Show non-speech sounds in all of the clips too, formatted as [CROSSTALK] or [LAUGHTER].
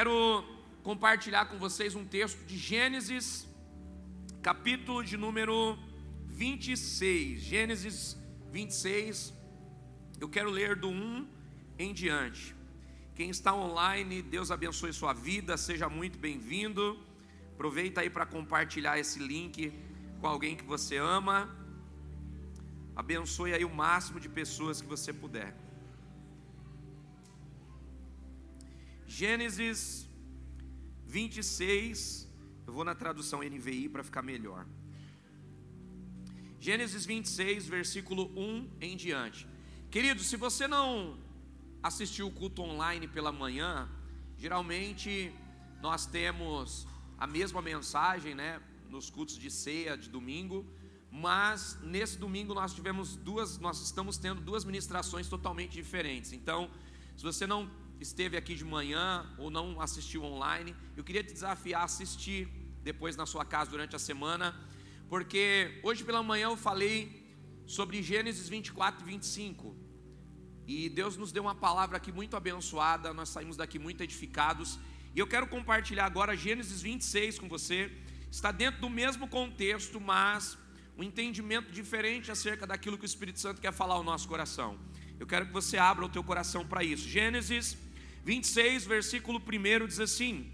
quero compartilhar com vocês um texto de Gênesis, capítulo de número 26. Gênesis 26. Eu quero ler do 1 em diante. Quem está online, Deus abençoe sua vida, seja muito bem-vindo. Aproveita aí para compartilhar esse link com alguém que você ama. Abençoe aí o máximo de pessoas que você puder. Gênesis 26, eu vou na tradução NVI para ficar melhor. Gênesis 26, versículo 1 em diante. Querido, se você não assistiu o culto online pela manhã, geralmente nós temos a mesma mensagem, né, nos cultos de ceia de domingo, mas nesse domingo nós tivemos duas, nós estamos tendo duas ministrações totalmente diferentes. Então, se você não esteve aqui de manhã ou não assistiu online, eu queria te desafiar a assistir depois na sua casa durante a semana, porque hoje pela manhã eu falei sobre Gênesis 24 e 25. E Deus nos deu uma palavra aqui muito abençoada, nós saímos daqui muito edificados. E eu quero compartilhar agora Gênesis 26 com você. Está dentro do mesmo contexto, mas um entendimento diferente acerca daquilo que o Espírito Santo quer falar ao nosso coração. Eu quero que você abra o teu coração para isso. Gênesis 26, versículo 1 diz assim: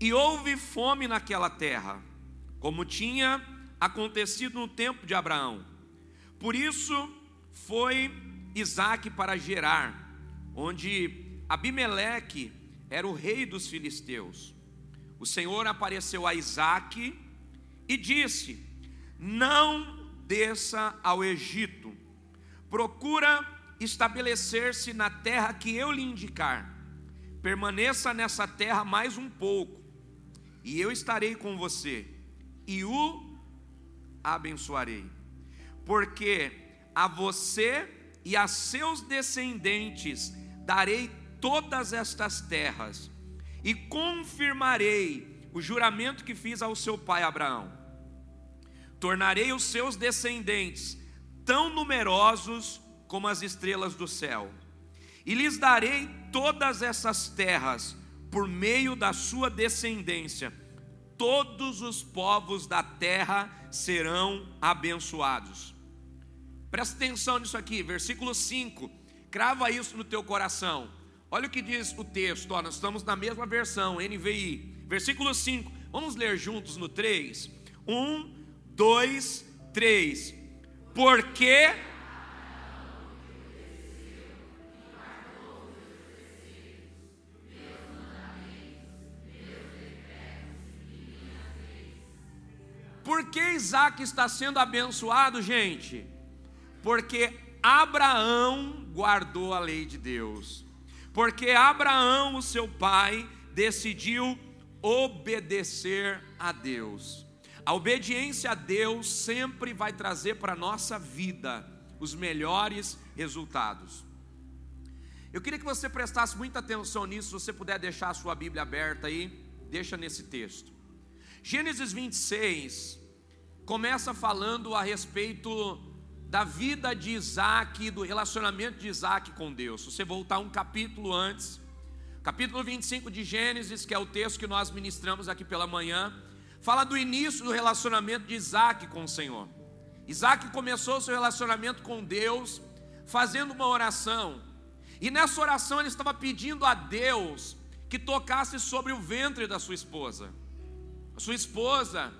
E houve fome naquela terra, como tinha acontecido no tempo de Abraão. Por isso foi Isaac para Gerar, onde Abimeleque era o rei dos filisteus. O Senhor apareceu a Isaac e disse: Não desça ao Egito, procura estabelecer-se na terra que eu lhe indicar. Permaneça nessa terra mais um pouco, e eu estarei com você, e o abençoarei. Porque a você e a seus descendentes darei todas estas terras, e confirmarei o juramento que fiz ao seu pai Abraão. Tornarei os seus descendentes tão numerosos como as estrelas do céu. E lhes darei todas essas terras por meio da sua descendência. Todos os povos da terra serão abençoados. Presta atenção nisso aqui, versículo 5. Crava isso no teu coração. Olha o que diz o texto, ó, nós estamos na mesma versão, NVI. Versículo 5. Vamos ler juntos no 3. 1, 2, 3. Porque Por que Isaac está sendo abençoado, gente? Porque Abraão guardou a lei de Deus. Porque Abraão, o seu pai, decidiu obedecer a Deus. A obediência a Deus sempre vai trazer para a nossa vida os melhores resultados. Eu queria que você prestasse muita atenção nisso, se você puder deixar a sua Bíblia aberta aí, deixa nesse texto. Gênesis 26 começa falando a respeito da vida de Isaac, do relacionamento de Isaac com Deus. Se você voltar um capítulo antes, capítulo 25 de Gênesis, que é o texto que nós ministramos aqui pela manhã, fala do início do relacionamento de Isaac com o Senhor. Isaac começou seu relacionamento com Deus fazendo uma oração, e nessa oração ele estava pedindo a Deus que tocasse sobre o ventre da sua esposa. A sua esposa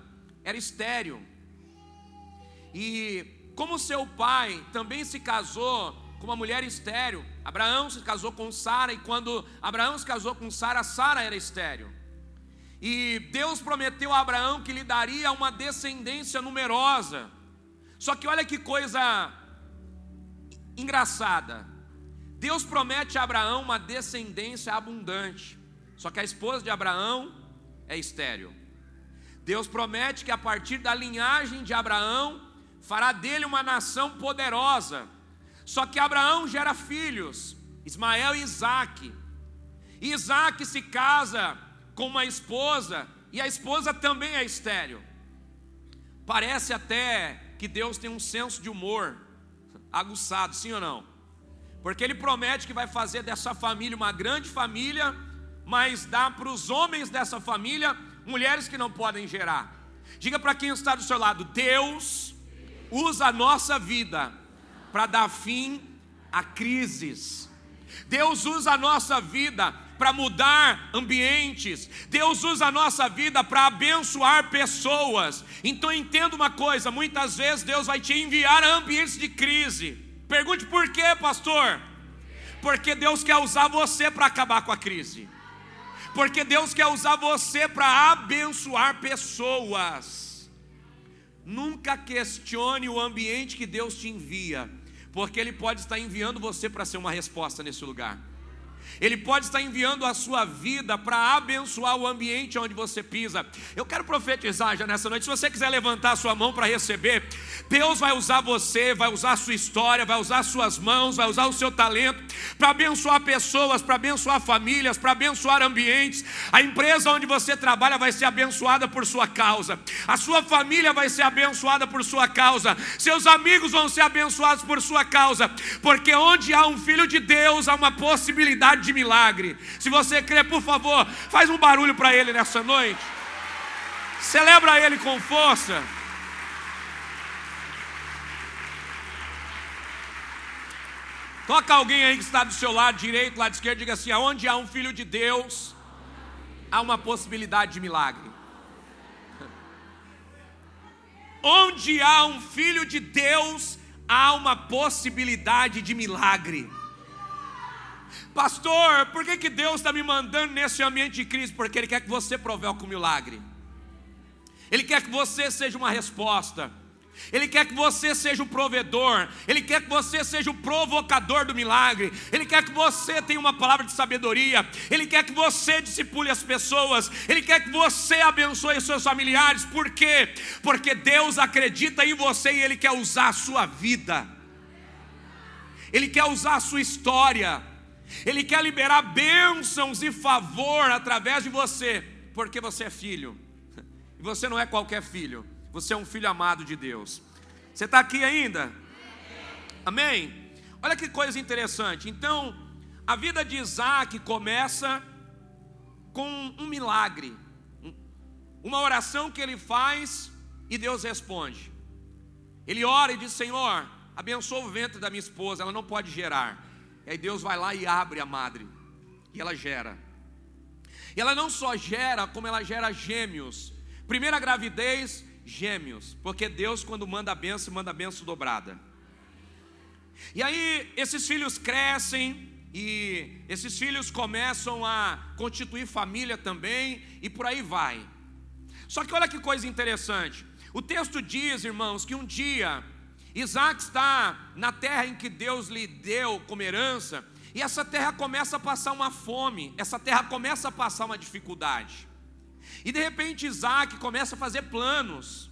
era estéril. E como seu pai também se casou com uma mulher estéril, Abraão se casou com Sara, e quando Abraão se casou com Sara, Sara era estéril. E Deus prometeu a Abraão que lhe daria uma descendência numerosa. Só que olha que coisa engraçada. Deus promete a Abraão uma descendência abundante. Só que a esposa de Abraão é estéril. Deus promete que a partir da linhagem de Abraão fará dele uma nação poderosa. Só que Abraão gera filhos, Ismael e Isaac. E Isaac se casa com uma esposa, e a esposa também é estéreo. Parece até que Deus tem um senso de humor aguçado, sim ou não? Porque ele promete que vai fazer dessa família uma grande família, mas dá para os homens dessa família mulheres que não podem gerar. Diga para quem está do seu lado: Deus usa a nossa vida para dar fim a crises. Deus usa a nossa vida para mudar ambientes. Deus usa a nossa vida para abençoar pessoas. Então entenda uma coisa: muitas vezes Deus vai te enviar a ambientes de crise. Pergunte por quê, pastor? Porque Deus quer usar você para acabar com a crise. Porque Deus quer usar você para abençoar pessoas. Nunca questione o ambiente que Deus te envia, porque Ele pode estar enviando você para ser uma resposta nesse lugar. Ele pode estar enviando a sua vida para abençoar o ambiente onde você pisa. Eu quero profetizar já nessa noite. Se você quiser levantar a sua mão para receber, Deus vai usar você, vai usar a sua história, vai usar suas mãos, vai usar o seu talento para abençoar pessoas, para abençoar famílias, para abençoar ambientes. A empresa onde você trabalha vai ser abençoada por sua causa. A sua família vai ser abençoada por sua causa. Seus amigos vão ser abençoados por sua causa. Porque onde há um filho de Deus, há uma possibilidade de milagre. Se você crê, por favor, faz um barulho para ele nessa noite. Celebra ele com força. Toca alguém aí que está do seu lado direito, lado esquerdo, diga assim: aonde há um filho de Deus, há uma possibilidade de milagre. [LAUGHS] Onde há um filho de Deus, há uma possibilidade de milagre. Pastor, por que, que Deus está me mandando nesse ambiente de crise? Porque Ele quer que você provoque o um milagre. Ele quer que você seja uma resposta. Ele quer que você seja o provedor, Ele quer que você seja o provocador do milagre, Ele quer que você tenha uma palavra de sabedoria, Ele quer que você discipule as pessoas, Ele quer que você abençoe seus familiares, por quê? Porque Deus acredita em você e Ele quer usar a sua vida, Ele quer usar a sua história, Ele quer liberar bênçãos e favor através de você, porque você é filho, e você não é qualquer filho. Você é um filho amado de Deus. Você está aqui ainda? Amém? Olha que coisa interessante. Então, a vida de Isaac começa com um milagre, uma oração que ele faz e Deus responde. Ele ora e diz: Senhor, abençoa o ventre da minha esposa, ela não pode gerar. E aí Deus vai lá e abre a madre, e ela gera. E ela não só gera, como ela gera gêmeos. Primeira gravidez, gêmeos, porque Deus, quando manda a benção, manda a benção dobrada. E aí, esses filhos crescem, e esses filhos começam a constituir família também, e por aí vai. Só que olha que coisa interessante. O texto diz, irmãos, que um dia Isaac está na terra em que Deus lhe deu como herança, e essa terra começa a passar uma fome, essa terra começa a passar uma dificuldade. E de repente Isaac começa a fazer planos.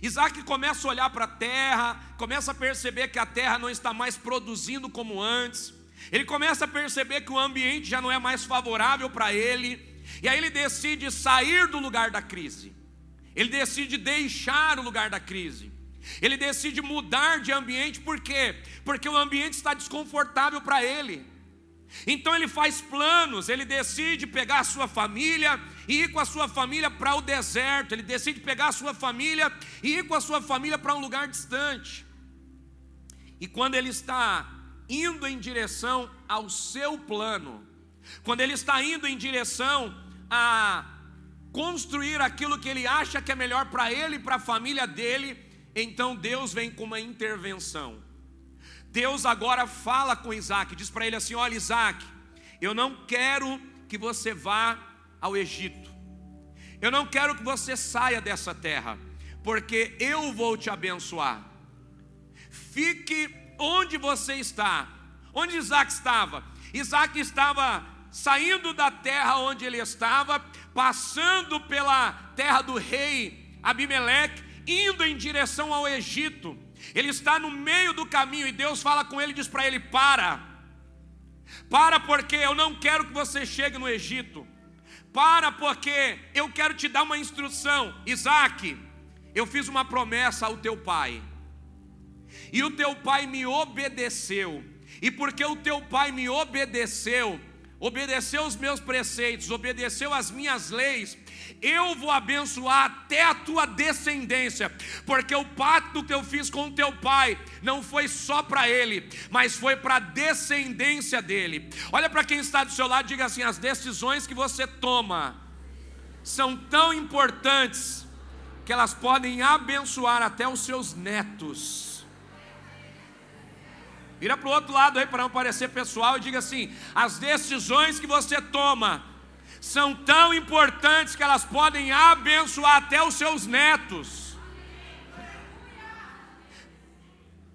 Isaac começa a olhar para a terra, começa a perceber que a terra não está mais produzindo como antes. Ele começa a perceber que o ambiente já não é mais favorável para ele. E aí ele decide sair do lugar da crise. Ele decide deixar o lugar da crise. Ele decide mudar de ambiente, por quê? Porque o ambiente está desconfortável para ele. Então ele faz planos, ele decide pegar a sua família e ir com a sua família para o deserto, ele decide pegar a sua família e ir com a sua família para um lugar distante. E quando ele está indo em direção ao seu plano, quando ele está indo em direção a construir aquilo que ele acha que é melhor para ele e para a família dele, então Deus vem com uma intervenção. Deus agora fala com Isaac, diz para ele assim: Olha, Isaac, eu não quero que você vá ao Egito, eu não quero que você saia dessa terra, porque eu vou te abençoar. Fique onde você está. Onde Isaac estava? Isaac estava saindo da terra onde ele estava, passando pela terra do rei Abimeleque, indo em direção ao Egito. Ele está no meio do caminho e Deus fala com ele e diz para ele: Para, para, porque eu não quero que você chegue no Egito. Para, porque eu quero te dar uma instrução. Isaac, eu fiz uma promessa ao teu pai, e o teu pai me obedeceu. e porque o teu pai me obedeceu, obedeceu os meus preceitos, obedeceu as minhas leis, eu vou abençoar até a tua descendência, porque o pacto que eu fiz com o teu pai não foi só para ele, mas foi para a descendência dele. Olha para quem está do seu lado, diga assim: as decisões que você toma são tão importantes que elas podem abençoar até os seus netos. Vira para o outro lado aí para não parecer pessoal e diga assim: as decisões que você toma são tão importantes que elas podem abençoar até os seus netos.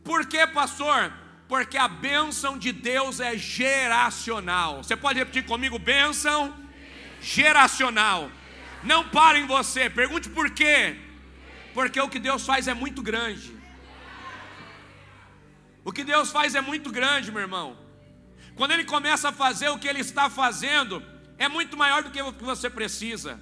Por quê, pastor? Porque a bênção de Deus é geracional. Você pode repetir comigo: bênção geracional. Não pare em você, pergunte por quê. Porque o que Deus faz é muito grande. O que Deus faz é muito grande, meu irmão. Quando Ele começa a fazer o que Ele está fazendo, é muito maior do que o que você precisa.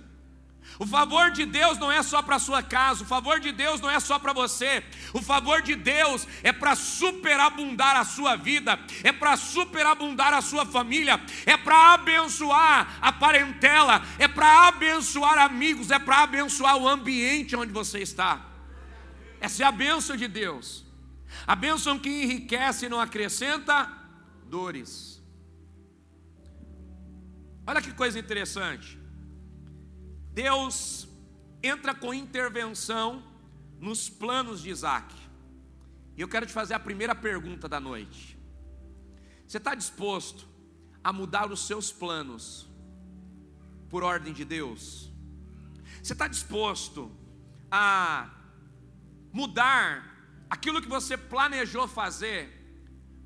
O favor de Deus não é só para a sua casa, o favor de Deus não é só para você, o favor de Deus é para superabundar a sua vida, é para superabundar a sua família, é para abençoar a parentela, é para abençoar amigos, é para abençoar o ambiente onde você está. Essa é a bênção de Deus. A bênção que enriquece não acrescenta dores. Olha que coisa interessante. Deus entra com intervenção nos planos de Isaac. E eu quero te fazer a primeira pergunta da noite. Você está disposto a mudar os seus planos por ordem de Deus? Você está disposto a mudar aquilo que você planejou fazer,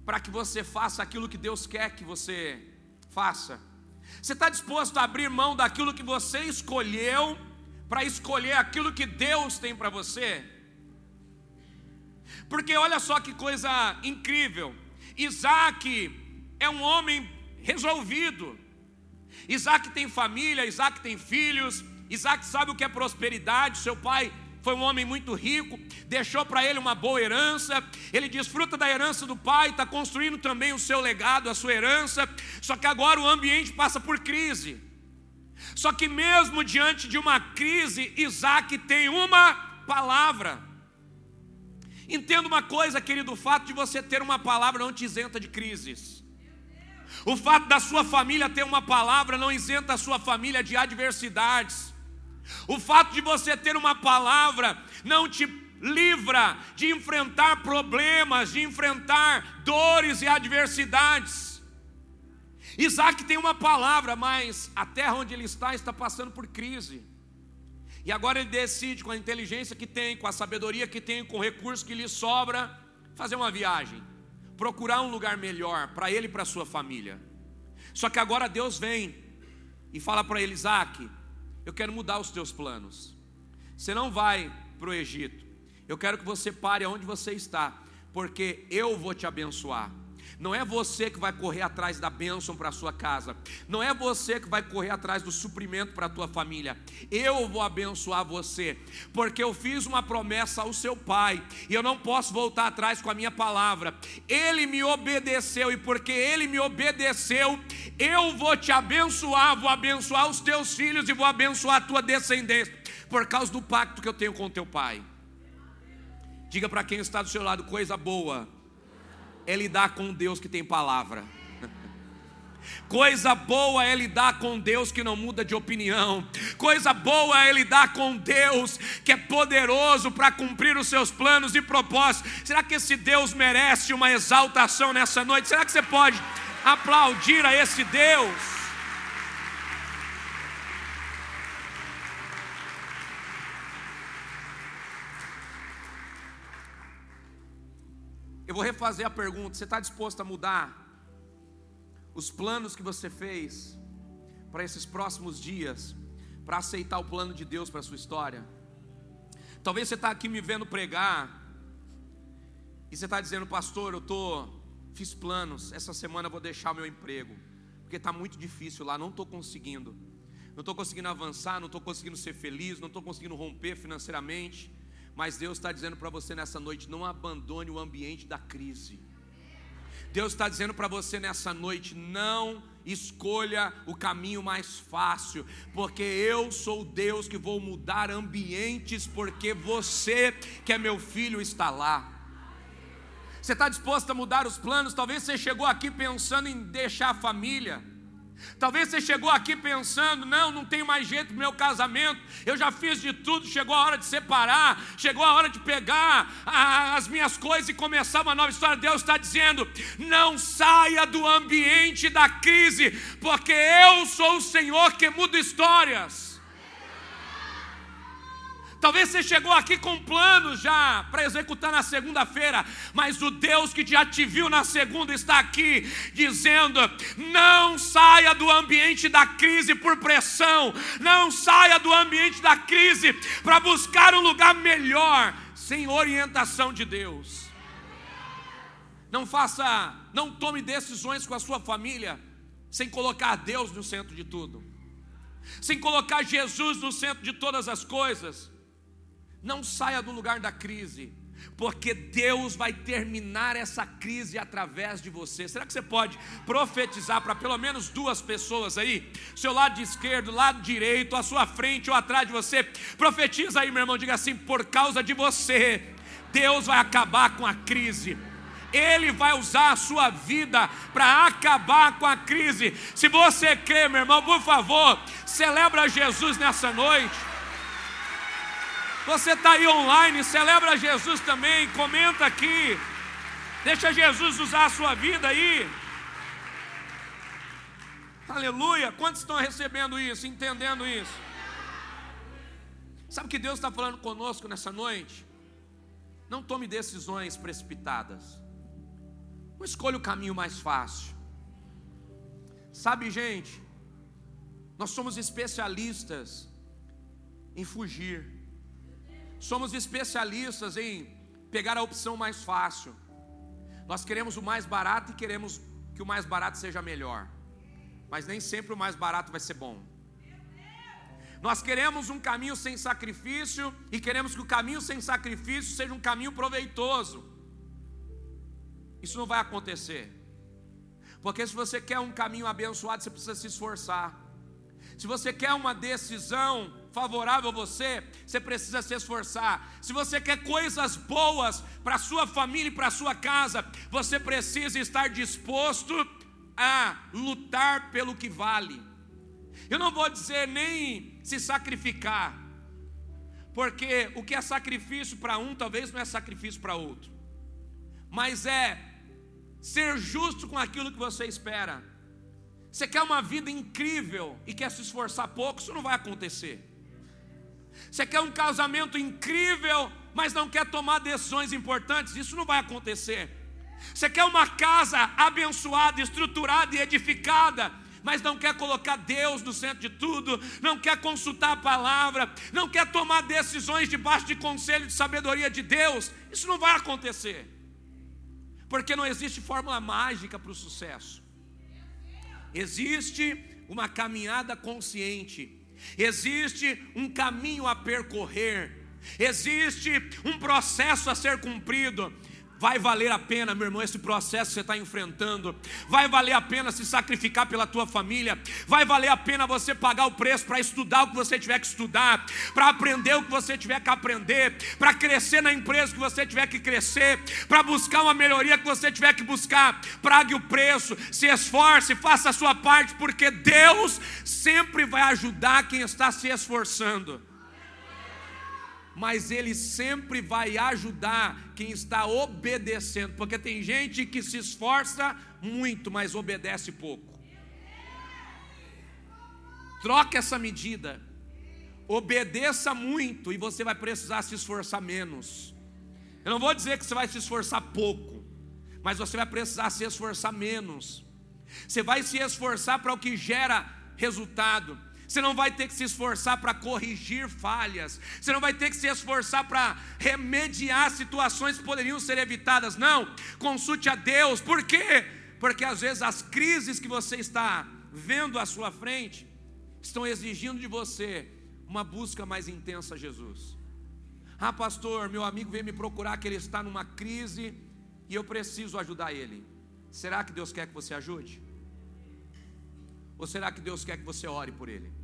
para que você faça aquilo que Deus quer que você faça? Você está disposto a abrir mão daquilo que você escolheu, para escolher aquilo que Deus tem para você? Porque olha só que coisa incrível, Isaac é um homem resolvido, Isaac tem família, Isaac tem filhos, Isaac sabe o que é prosperidade, seu pai foi um homem muito rico, deixou para ele uma boa herança. Ele desfruta da herança do pai, está construindo também o seu legado, a sua herança. Só que agora o ambiente passa por crise. Só que mesmo diante de uma crise, Isaac tem uma palavra. Entenda uma coisa, querido: o fato de você ter uma palavra não te isenta de crises. O fato da sua família ter uma palavra não isenta a sua família de adversidades. O fato de você ter uma palavra não te livra de enfrentar problemas, de enfrentar dores e adversidades. Isaac tem uma palavra, mas a terra onde ele está está passando por crise. E agora ele decide, com a inteligência que tem, com a sabedoria que tem, com o recurso que lhe sobra, fazer uma viagem, procurar um lugar melhor para ele e para sua família. Só que agora Deus vem e fala para ele: Isaac, eu quero mudar os teus planos. Você não vai para o Egito. Eu quero que você pare onde você está, porque eu vou te abençoar. Não é você que vai correr atrás da bênção para a sua casa. Não é você que vai correr atrás do suprimento para a tua família. Eu vou abençoar você, porque eu fiz uma promessa ao seu pai e eu não posso voltar atrás com a minha palavra. Ele me obedeceu e porque ele me obedeceu, eu vou te abençoar, vou abençoar os teus filhos e vou abençoar a tua descendência por causa do pacto que eu tenho com teu pai. Diga para quem está do seu lado coisa boa é lidar com Deus que tem palavra. [LAUGHS] Coisa boa é lidar com Deus que não muda de opinião. Coisa boa é lidar com Deus que é poderoso para cumprir os seus planos e propósitos. Será que esse Deus merece uma exaltação nessa noite? Será que você pode aplaudir a esse Deus? Eu vou refazer a pergunta: você está disposto a mudar os planos que você fez para esses próximos dias, para aceitar o plano de Deus para a sua história? Talvez você está aqui me vendo pregar e você está dizendo, pastor, eu tô, fiz planos, essa semana eu vou deixar o meu emprego, porque está muito difícil lá, não estou conseguindo, não estou conseguindo avançar, não estou conseguindo ser feliz, não estou conseguindo romper financeiramente. Mas Deus está dizendo para você nessa noite: não abandone o ambiente da crise. Deus está dizendo para você nessa noite: não escolha o caminho mais fácil, porque eu sou Deus que vou mudar ambientes, porque você, que é meu filho, está lá. Você está disposto a mudar os planos? Talvez você chegou aqui pensando em deixar a família. Talvez você chegou aqui pensando: não, não tem mais jeito para meu casamento, eu já fiz de tudo, chegou a hora de separar, chegou a hora de pegar a, as minhas coisas e começar uma nova história. Deus está dizendo: não saia do ambiente da crise, porque eu sou o Senhor que muda histórias. Talvez você chegou aqui com planos já para executar na segunda-feira, mas o Deus que já te viu na segunda está aqui dizendo: não saia do ambiente da crise por pressão, não saia do ambiente da crise para buscar um lugar melhor, sem orientação de Deus. Não faça, não tome decisões com a sua família sem colocar Deus no centro de tudo, sem colocar Jesus no centro de todas as coisas. Não saia do lugar da crise, porque Deus vai terminar essa crise através de você. Será que você pode profetizar para pelo menos duas pessoas aí? Seu lado esquerdo, lado direito, à sua frente ou atrás de você? Profetiza aí, meu irmão, diga assim: por causa de você, Deus vai acabar com a crise. Ele vai usar a sua vida para acabar com a crise. Se você crê, meu irmão, por favor, celebra Jesus nessa noite. Você está aí online, celebra Jesus também, comenta aqui. Deixa Jesus usar a sua vida aí. Aleluia. Quantos estão recebendo isso, entendendo isso? Sabe o que Deus está falando conosco nessa noite? Não tome decisões precipitadas. Não escolha o caminho mais fácil. Sabe, gente, nós somos especialistas em fugir. Somos especialistas em pegar a opção mais fácil. Nós queremos o mais barato e queremos que o mais barato seja melhor. Mas nem sempre o mais barato vai ser bom. Nós queremos um caminho sem sacrifício e queremos que o caminho sem sacrifício seja um caminho proveitoso. Isso não vai acontecer. Porque se você quer um caminho abençoado, você precisa se esforçar. Se você quer uma decisão favorável a você, você precisa se esforçar. Se você quer coisas boas para sua família e para sua casa, você precisa estar disposto a lutar pelo que vale. Eu não vou dizer nem se sacrificar, porque o que é sacrifício para um talvez não é sacrifício para outro, mas é ser justo com aquilo que você espera. Você quer uma vida incrível e quer se esforçar pouco, isso não vai acontecer. Você quer um casamento incrível, mas não quer tomar decisões importantes, isso não vai acontecer. Você quer uma casa abençoada, estruturada e edificada, mas não quer colocar Deus no centro de tudo, não quer consultar a palavra, não quer tomar decisões debaixo de conselho de sabedoria de Deus, isso não vai acontecer, porque não existe fórmula mágica para o sucesso, existe uma caminhada consciente existe um caminho a percorrer, existe um processo a ser cumprido. Vai valer a pena, meu irmão, esse processo que você está enfrentando. Vai valer a pena se sacrificar pela tua família. Vai valer a pena você pagar o preço para estudar o que você tiver que estudar, para aprender o que você tiver que aprender, para crescer na empresa que você tiver que crescer, para buscar uma melhoria que você tiver que buscar. Prague o preço, se esforce, faça a sua parte, porque Deus sempre vai ajudar quem está se esforçando mas Ele sempre vai ajudar quem está obedecendo, porque tem gente que se esforça muito, mas obedece pouco. Troque essa medida, obedeça muito e você vai precisar se esforçar menos. Eu não vou dizer que você vai se esforçar pouco, mas você vai precisar se esforçar menos. Você vai se esforçar para o que gera resultado. Você não vai ter que se esforçar para corrigir falhas. Você não vai ter que se esforçar para remediar situações que poderiam ser evitadas. Não. Consulte a Deus. Por quê? Porque às vezes as crises que você está vendo à sua frente estão exigindo de você uma busca mais intensa a Jesus. Ah, pastor, meu amigo veio me procurar que ele está numa crise e eu preciso ajudar ele. será que Deus quer que você ajude? Ou será que Deus quer que você ore por ele?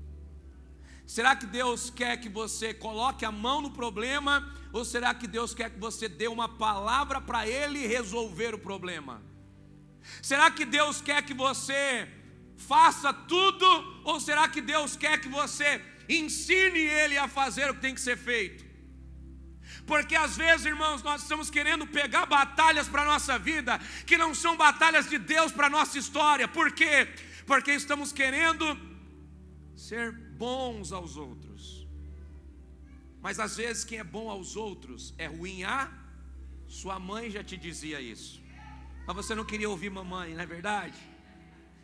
Será que Deus quer que você coloque a mão no problema? Ou será que Deus quer que você dê uma palavra para Ele resolver o problema? Será que Deus quer que você faça tudo? Ou será que Deus quer que você ensine Ele a fazer o que tem que ser feito? Porque às vezes, irmãos, nós estamos querendo pegar batalhas para a nossa vida que não são batalhas de Deus para a nossa história. Por quê? Porque estamos querendo ser bons aos outros. Mas às vezes quem é bom aos outros é ruim a sua mãe já te dizia isso. Mas você não queria ouvir mamãe, não é verdade?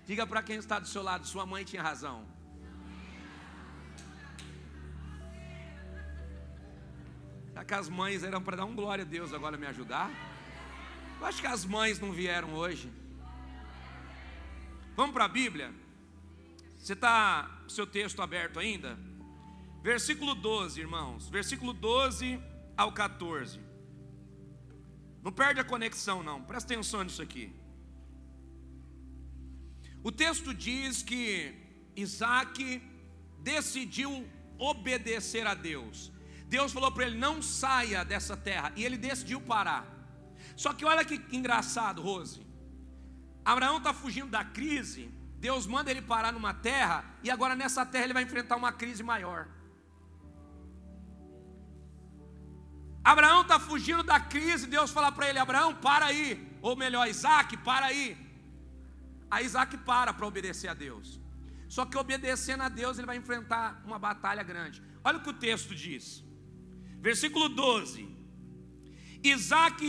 Diga para quem está do seu lado, sua mãe tinha razão. Será que as mães eram para dar um glória a Deus agora me ajudar? Eu acho que as mães não vieram hoje. Vamos para a Bíblia? Você está com seu texto aberto ainda? Versículo 12, irmãos. Versículo 12 ao 14. Não perde a conexão, não. Presta atenção nisso aqui. O texto diz que Isaac decidiu obedecer a Deus. Deus falou para ele: não saia dessa terra. E ele decidiu parar. Só que olha que engraçado, Rose. Abraão está fugindo da crise Deus manda ele parar numa terra e agora nessa terra ele vai enfrentar uma crise maior. Abraão está fugindo da crise, Deus fala para ele: Abraão, para aí. Ou melhor, Isaac, para aí. Aí Isaac para para obedecer a Deus. Só que obedecendo a Deus, ele vai enfrentar uma batalha grande. Olha o que o texto diz. Versículo 12: Isaac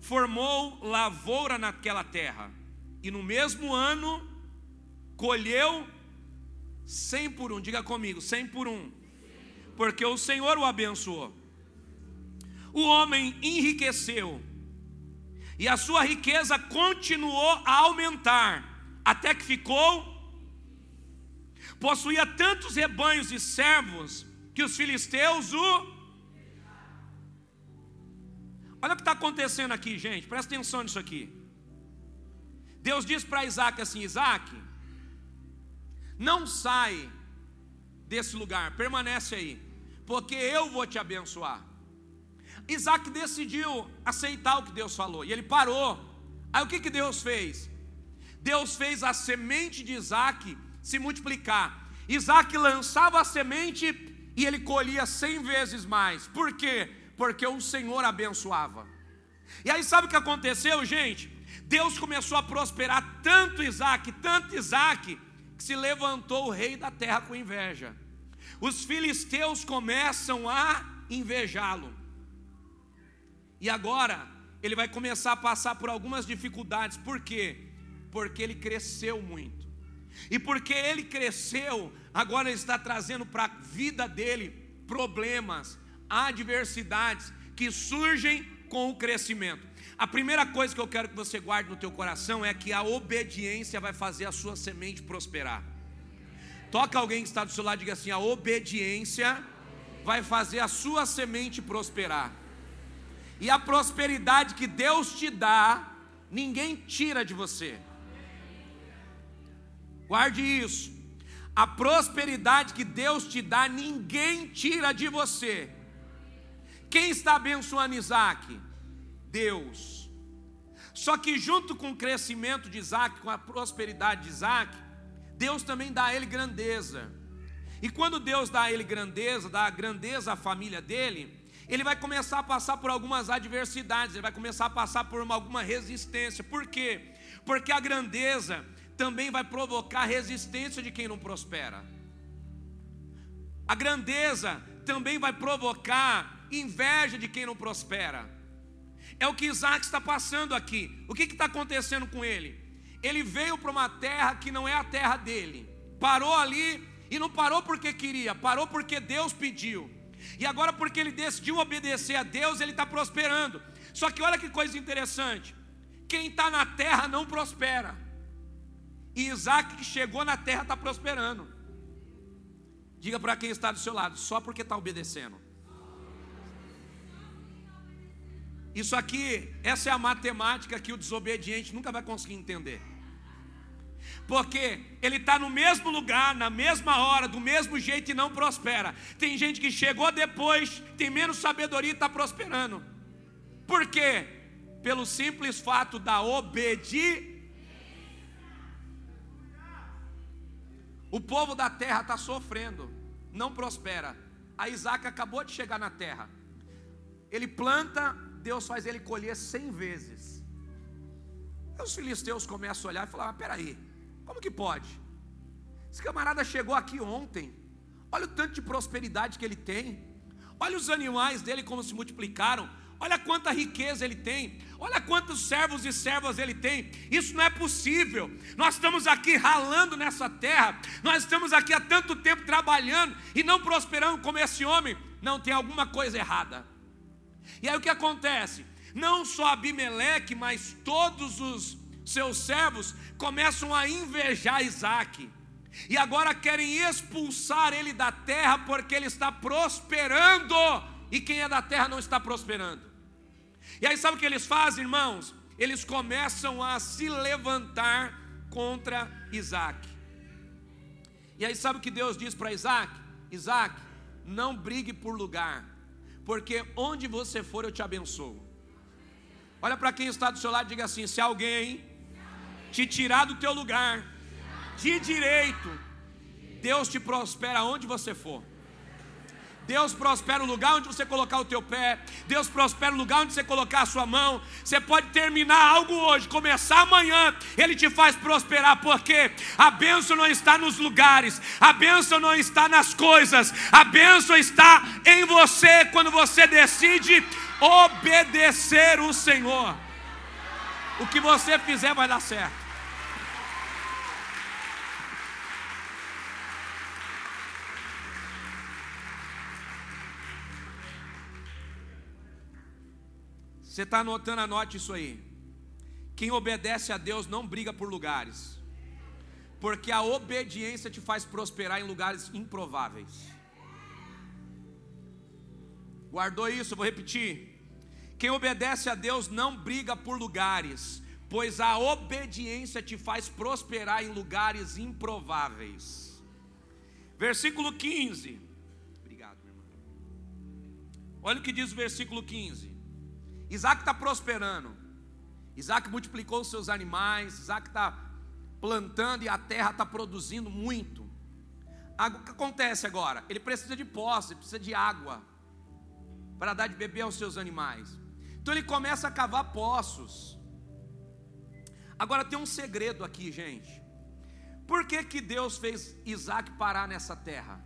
formou lavoura naquela terra, e no mesmo ano colheu cem por um, diga comigo, cem por um, porque o Senhor o abençoou. O homem enriqueceu, e a sua riqueza continuou a aumentar, até que ficou, possuía tantos rebanhos e servos, que os filisteus o. Olha o que está acontecendo aqui, gente, presta atenção nisso aqui. Deus diz para Isaac assim: Isaac, não sai desse lugar, permanece aí, porque eu vou te abençoar. Isaac decidiu aceitar o que Deus falou, e ele parou. Aí o que, que Deus fez? Deus fez a semente de Isaac se multiplicar. Isaac lançava a semente e ele colhia cem vezes mais. Por quê? Porque o Senhor abençoava. E aí sabe o que aconteceu, gente? Deus começou a prosperar tanto Isaac, tanto Isaac, se levantou o rei da terra com inveja. Os filisteus começam a invejá-lo. E agora ele vai começar a passar por algumas dificuldades. Por quê? Porque ele cresceu muito. E porque ele cresceu, agora ele está trazendo para a vida dele problemas, adversidades que surgem com o crescimento. A primeira coisa que eu quero que você guarde no teu coração é que a obediência vai fazer a sua semente prosperar. Toca alguém que está do seu lado e diga assim: a obediência vai fazer a sua semente prosperar. E a prosperidade que Deus te dá, ninguém tira de você. Guarde isso. A prosperidade que Deus te dá, ninguém tira de você. Quem está abençoando Isaac? Deus. Só que junto com o crescimento de Isaac, com a prosperidade de Isaac, Deus também dá a ele grandeza. E quando Deus dá a ele grandeza, dá a grandeza à família dele, ele vai começar a passar por algumas adversidades, ele vai começar a passar por uma, alguma resistência. Por quê? Porque a grandeza também vai provocar resistência de quem não prospera. A grandeza também vai provocar inveja de quem não prospera. É o que Isaac está passando aqui. O que está acontecendo com ele? Ele veio para uma terra que não é a terra dele. Parou ali e não parou porque queria, parou porque Deus pediu. E agora, porque ele decidiu obedecer a Deus, ele está prosperando. Só que olha que coisa interessante: quem está na terra não prospera. E Isaac, que chegou na terra, está prosperando. Diga para quem está do seu lado, só porque está obedecendo. Isso aqui, essa é a matemática que o desobediente nunca vai conseguir entender. Porque ele está no mesmo lugar, na mesma hora, do mesmo jeito e não prospera. Tem gente que chegou depois, tem menos sabedoria e está prosperando. Por quê? Pelo simples fato da obediência. O povo da terra está sofrendo, não prospera. A Isaac acabou de chegar na terra. Ele planta, Deus faz ele colher cem vezes. Aí os filisteus começam a olhar e falar: mas peraí, como que pode? Esse camarada chegou aqui ontem. Olha o tanto de prosperidade que ele tem. Olha os animais dele como se multiplicaram. Olha quanta riqueza ele tem. Olha quantos servos e servas ele tem. Isso não é possível. Nós estamos aqui ralando nessa terra. Nós estamos aqui há tanto tempo trabalhando e não prosperando como esse homem. Não tem alguma coisa errada. E aí o que acontece? Não só Abimeleque, mas todos os seus servos começam a invejar Isaac. E agora querem expulsar ele da terra porque ele está prosperando. E quem é da terra não está prosperando. E aí sabe o que eles fazem, irmãos? Eles começam a se levantar contra Isaac. E aí sabe o que Deus diz para Isaac? Isaac, não brigue por lugar, porque onde você for eu te abençoo. Olha para quem está do seu lado e diga assim: se alguém te tirar do teu lugar de direito, Deus te prospera onde você for. Deus prospera o lugar onde você colocar o teu pé. Deus prospera o lugar onde você colocar a sua mão. Você pode terminar algo hoje, começar amanhã. Ele te faz prosperar, porque a bênção não está nos lugares, a bênção não está nas coisas, a bênção está em você quando você decide obedecer o Senhor. O que você fizer vai dar certo. Você está anotando, anote isso aí. Quem obedece a Deus não briga por lugares, porque a obediência te faz prosperar em lugares improváveis. Guardou isso? Vou repetir. Quem obedece a Deus não briga por lugares, pois a obediência te faz prosperar em lugares improváveis. Versículo 15. Obrigado, meu irmão. Olha o que diz o versículo 15. Isaac está prosperando. Isaac multiplicou os seus animais. Isaac está plantando e a terra está produzindo muito. O que acontece agora? Ele precisa de posse, precisa de água para dar de beber aos seus animais. Então ele começa a cavar poços. Agora tem um segredo aqui, gente. Por que, que Deus fez Isaac parar nessa terra?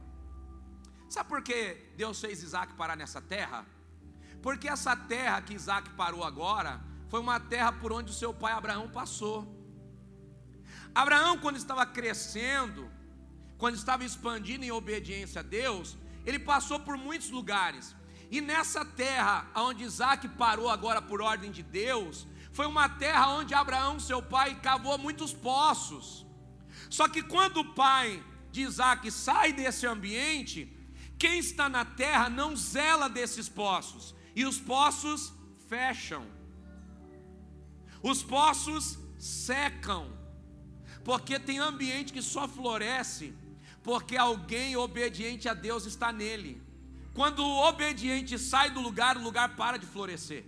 Sabe por que Deus fez Isaac parar nessa terra? Porque essa terra que Isaac parou agora, foi uma terra por onde o seu pai Abraão passou. Abraão, quando estava crescendo, quando estava expandindo em obediência a Deus, ele passou por muitos lugares. E nessa terra, onde Isaac parou agora por ordem de Deus, foi uma terra onde Abraão, seu pai, cavou muitos poços. Só que quando o pai de Isaac sai desse ambiente, quem está na terra não zela desses poços e os poços fecham, os poços secam, porque tem ambiente que só floresce porque alguém obediente a Deus está nele. Quando o obediente sai do lugar, o lugar para de florescer.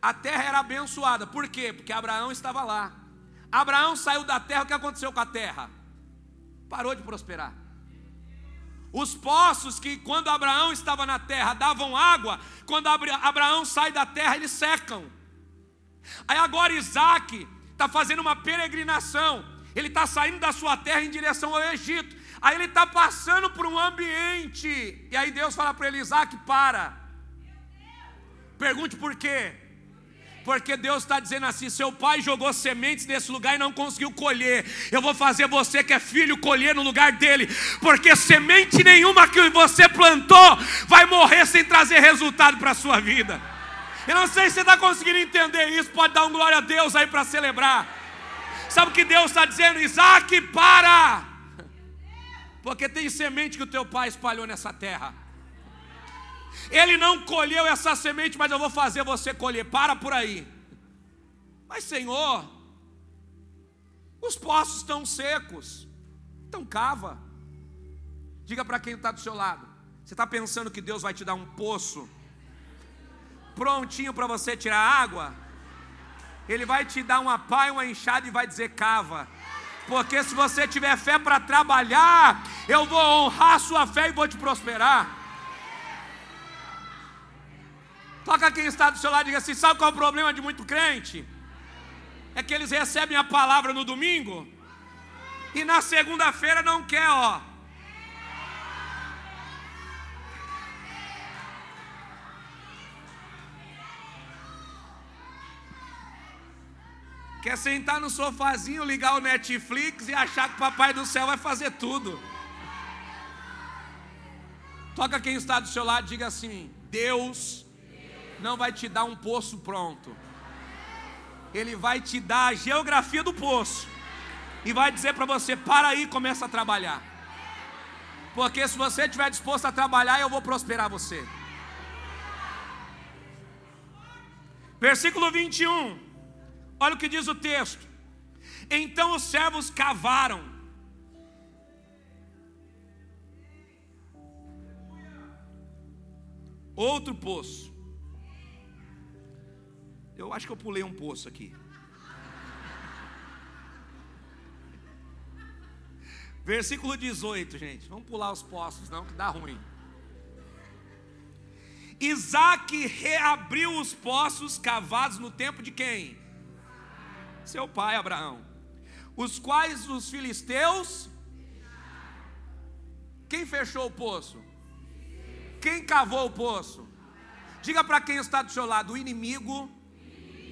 A terra era abençoada, por quê? Porque Abraão estava lá. Abraão saiu da terra, o que aconteceu com a terra? Parou de prosperar. Os poços que, quando Abraão estava na terra, davam água, quando Abraão sai da terra, eles secam. Aí agora Isaac está fazendo uma peregrinação, ele está saindo da sua terra em direção ao Egito. Aí ele está passando por um ambiente, e aí Deus fala para ele: Isaac, para. Pergunte por quê? Porque Deus está dizendo assim: seu pai jogou sementes nesse lugar e não conseguiu colher. Eu vou fazer você que é filho colher no lugar dele, porque semente nenhuma que você plantou vai morrer sem trazer resultado para a sua vida. Eu não sei se você está conseguindo entender isso, pode dar um glória a Deus aí para celebrar. Sabe o que Deus está dizendo? Isaac, para! Porque tem semente que o teu pai espalhou nessa terra. Ele não colheu essa semente, mas eu vou fazer você colher. Para por aí. Mas, Senhor, os poços estão secos. Então cava. Diga para quem está do seu lado. Você está pensando que Deus vai te dar um poço prontinho para você tirar água? Ele vai te dar uma pá e uma enxada e vai dizer cava. Porque se você tiver fé para trabalhar, eu vou honrar sua fé e vou te prosperar. Toca quem está do seu lado e diga assim: sabe qual é o problema de muito crente? É que eles recebem a palavra no domingo e na segunda-feira não quer, ó. Quer sentar no sofazinho, ligar o Netflix e achar que o papai do céu vai fazer tudo. Toca quem está do seu lado e diga assim: Deus não vai te dar um poço pronto. Ele vai te dar a geografia do poço. E vai dizer para você: para aí começa a trabalhar. Porque se você estiver disposto a trabalhar, eu vou prosperar você. Versículo 21. Olha o que diz o texto. Então os servos cavaram. Outro poço. Eu acho que eu pulei um poço aqui. Versículo 18, gente. Vamos pular os poços, não, que dá ruim. Isaac reabriu os poços cavados no tempo de quem? seu pai Abraão, os quais os filisteus. Quem fechou o poço? Quem cavou o poço? Diga para quem está do seu lado: o inimigo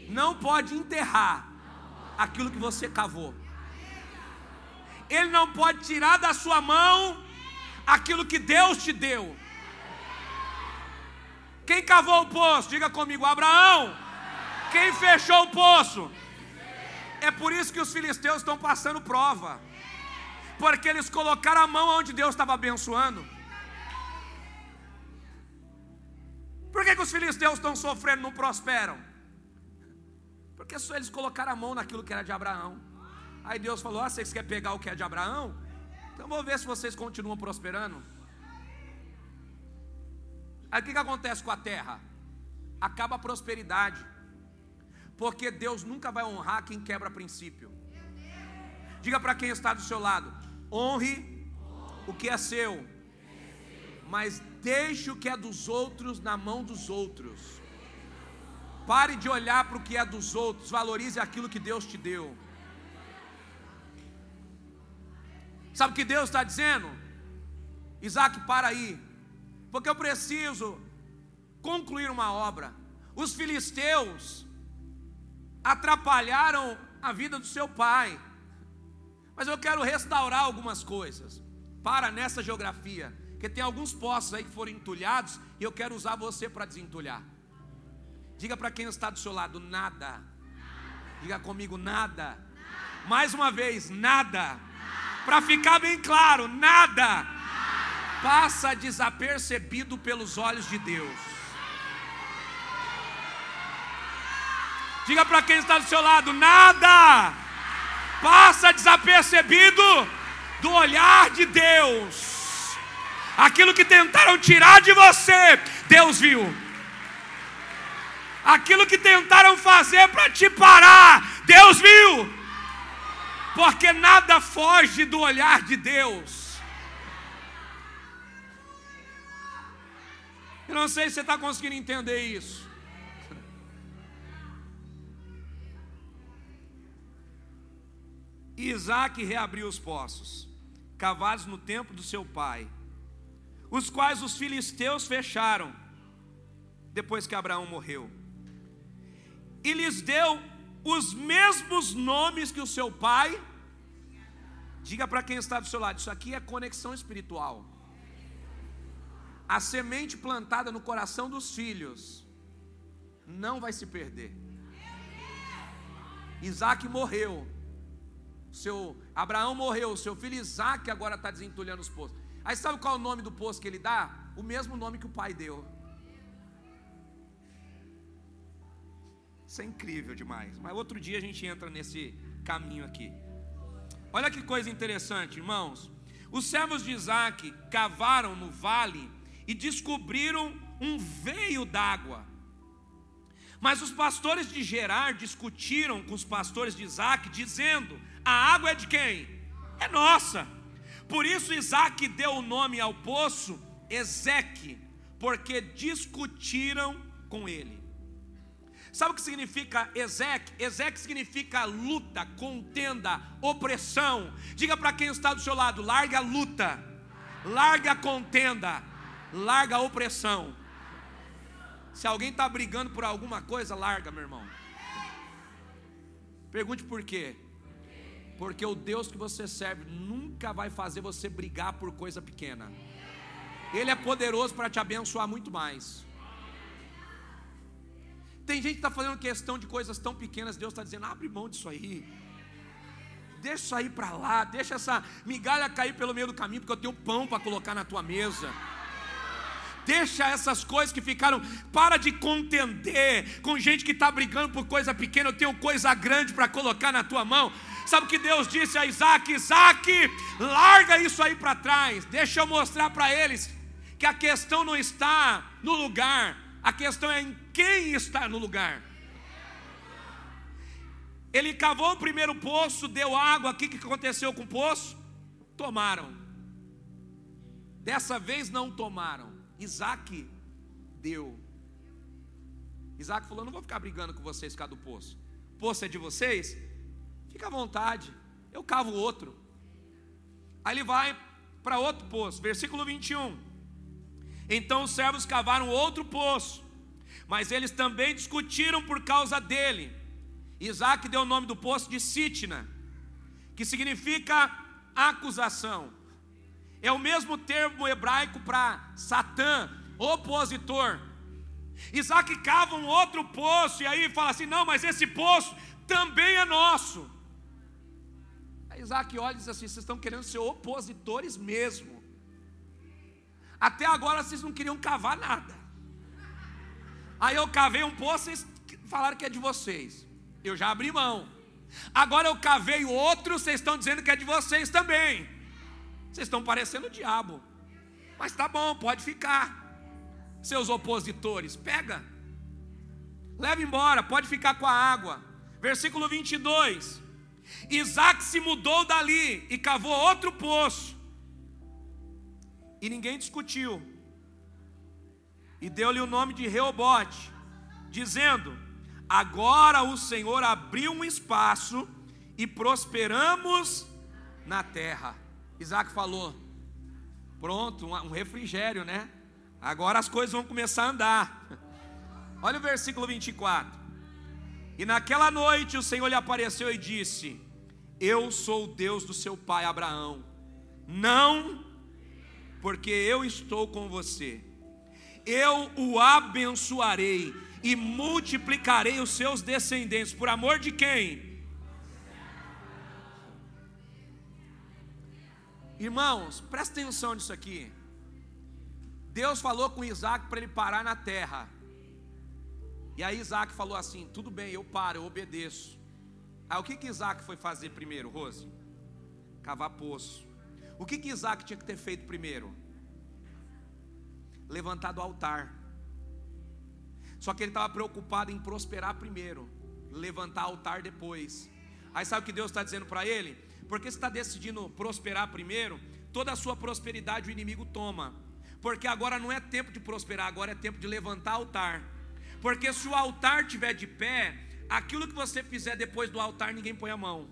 não pode enterrar aquilo que você cavou. Ele não pode tirar da sua mão aquilo que Deus te deu. Quem cavou o poço? Diga comigo, Abraão. Quem fechou o poço? É por isso que os filisteus estão passando prova. Porque eles colocaram a mão onde Deus estava abençoando. Por que, que os filisteus estão sofrendo não prosperam? Porque só eles colocaram a mão naquilo que era de Abraão. Aí Deus falou: Ah, vocês querem pegar o que é de Abraão? Então vou ver se vocês continuam prosperando. Aí o que, que acontece com a terra? Acaba a prosperidade. Porque Deus nunca vai honrar quem quebra princípio. Diga para quem está do seu lado: honre o que é seu, mas deixe o que é dos outros na mão dos outros. Pare de olhar para o que é dos outros, valorize aquilo que Deus te deu. Sabe o que Deus está dizendo? Isaac, para aí, porque eu preciso concluir uma obra. Os filisteus atrapalharam a vida do seu pai. Mas eu quero restaurar algumas coisas. Para nessa geografia, que tem alguns poços aí que foram entulhados e eu quero usar você para desentulhar. Diga para quem está do seu lado, nada. Diga comigo, nada. Mais uma vez, nada. Para ficar bem claro, nada. Passa desapercebido pelos olhos de Deus. Diga para quem está do seu lado: nada passa desapercebido do olhar de Deus. Aquilo que tentaram tirar de você, Deus viu. Aquilo que tentaram fazer para te parar, Deus viu. Porque nada foge do olhar de Deus. Eu não sei se você está conseguindo entender isso. Isaac reabriu os poços, cavados no tempo do seu pai, os quais os filisteus fecharam, depois que Abraão morreu. E lhes deu os mesmos nomes que o seu pai. Diga para quem está do seu lado, isso aqui é conexão espiritual. A semente plantada no coração dos filhos não vai se perder. Isaac morreu, seu Abraão morreu, seu filho Isaac agora está desentulhando os poços. Aí sabe qual é o nome do poço que ele dá? O mesmo nome que o pai deu. Isso é incrível demais. Mas outro dia a gente entra nesse caminho aqui. Olha que coisa interessante, irmãos. Os servos de Isaac cavaram no vale e descobriram um veio d'água. Mas os pastores de Gerar discutiram com os pastores de Isaac, dizendo: A água é de quem? É nossa. Por isso Isaac deu o nome ao poço Ezeque, porque discutiram com ele. Sabe o que significa Ezeque? Ezeque significa luta, contenda, opressão. Diga para quem está do seu lado: larga a luta, larga a contenda, larga a opressão. Se alguém está brigando por alguma coisa, larga, meu irmão. Pergunte por quê? Porque o Deus que você serve nunca vai fazer você brigar por coisa pequena. Ele é poderoso para te abençoar muito mais. Tem gente que está fazendo questão de coisas tão pequenas, Deus está dizendo: abre mão disso aí. Deixa isso aí para lá, deixa essa migalha cair pelo meio do caminho, porque eu tenho pão para colocar na tua mesa. Deixa essas coisas que ficaram, para de contender com gente que está brigando por coisa pequena, eu tenho coisa grande para colocar na tua mão. Sabe o que Deus disse a Isaac? Isaac, larga isso aí para trás, deixa eu mostrar para eles que a questão não está no lugar, a questão é em quem está no lugar. Ele cavou o primeiro poço, deu água. O que aconteceu com o poço? Tomaram. Dessa vez não tomaram. Isaac deu. Isaac falou: Não vou ficar brigando com vocês por causa do poço. O poço é de vocês? Fica à vontade. Eu cavo outro. Aí ele vai para outro poço. Versículo 21. Então os servos cavaram outro poço mas eles também discutiram por causa dele. Isaac deu o nome do poço de Sitna, que significa acusação. É o mesmo termo hebraico para Satã, opositor. Isaac cava um outro poço e aí fala assim: não, mas esse poço também é nosso. Aí Isaac olha e diz assim: vocês estão querendo ser opositores mesmo. Até agora vocês não queriam cavar nada. Aí eu cavei um poço, vocês falaram que é de vocês. Eu já abri mão. Agora eu cavei outro, vocês estão dizendo que é de vocês também. Vocês estão parecendo o diabo. Mas tá bom, pode ficar. Seus opositores, pega. Leva embora, pode ficar com a água. Versículo 22. Isaac se mudou dali e cavou outro poço. E ninguém discutiu e deu-lhe o nome de Reobote, dizendo: Agora o Senhor abriu um espaço e prosperamos na terra. Isaac falou: Pronto, um refrigério, né? Agora as coisas vão começar a andar. [LAUGHS] Olha o versículo 24. E naquela noite o Senhor lhe apareceu e disse: Eu sou o Deus do seu pai Abraão. Não, porque eu estou com você eu o abençoarei e multiplicarei os seus descendentes. Por amor de quem? Irmãos, presta atenção nisso aqui. Deus falou com Isaac para ele parar na terra. E aí Isaac falou assim: tudo bem, eu paro, eu obedeço. Aí o que, que Isaac foi fazer primeiro, Rose? Cavar poço. O que, que Isaac tinha que ter feito primeiro? levantado altar. Só que ele estava preocupado em prosperar primeiro, levantar altar depois. Aí sabe o que Deus está dizendo para ele? Porque você está decidindo prosperar primeiro, toda a sua prosperidade o inimigo toma. Porque agora não é tempo de prosperar, agora é tempo de levantar altar. Porque se o altar estiver de pé, aquilo que você fizer depois do altar, ninguém põe a mão.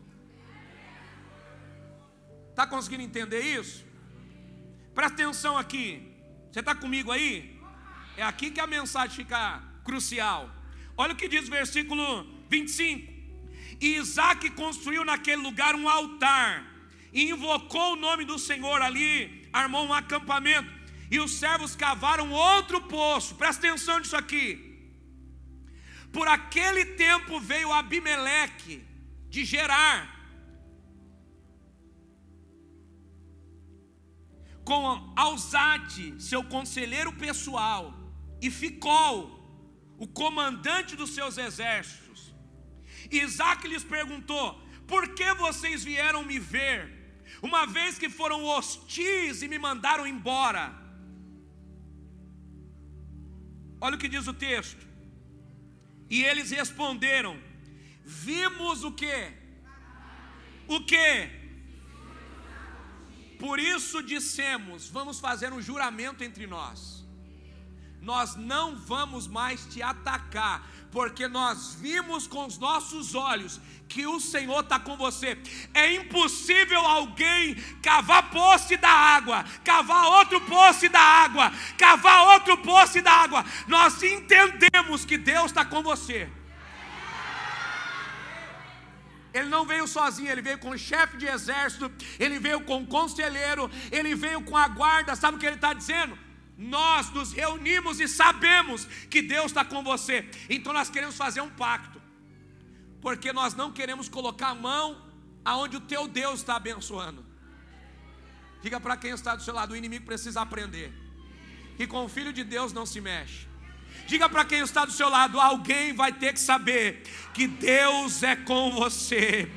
Está conseguindo entender isso? Presta atenção aqui. Você está comigo aí? É aqui que a mensagem fica crucial. Olha o que diz o versículo 25. E Isaac construiu naquele lugar um altar, e invocou o nome do Senhor ali, armou um acampamento, e os servos cavaram outro poço. Presta atenção nisso aqui. Por aquele tempo veio Abimeleque de Gerar, com Alzate, seu conselheiro pessoal, e Ficol, o comandante dos seus exércitos. Isaac lhes perguntou: Por que vocês vieram me ver, uma vez que foram hostis e me mandaram embora? Olha o que diz o texto. E eles responderam: Vimos o que? O que? Por isso dissemos: Vamos fazer um juramento entre nós nós não vamos mais te atacar, porque nós vimos com os nossos olhos que o Senhor está com você. É impossível alguém cavar poço da água, cavar outro poço da água, cavar outro poço da água. Nós entendemos que Deus está com você. Ele não veio sozinho, ele veio com o chefe de exército, ele veio com o conselheiro, ele veio com a guarda. Sabe o que ele está dizendo? nós nos reunimos e sabemos que Deus está com você. Então nós queremos fazer um pacto, porque nós não queremos colocar a mão aonde o teu Deus está abençoando. Diga para quem está do seu lado: o inimigo precisa aprender que com o filho de Deus não se mexe. Diga para quem está do seu lado: alguém vai ter que saber que Deus é com você.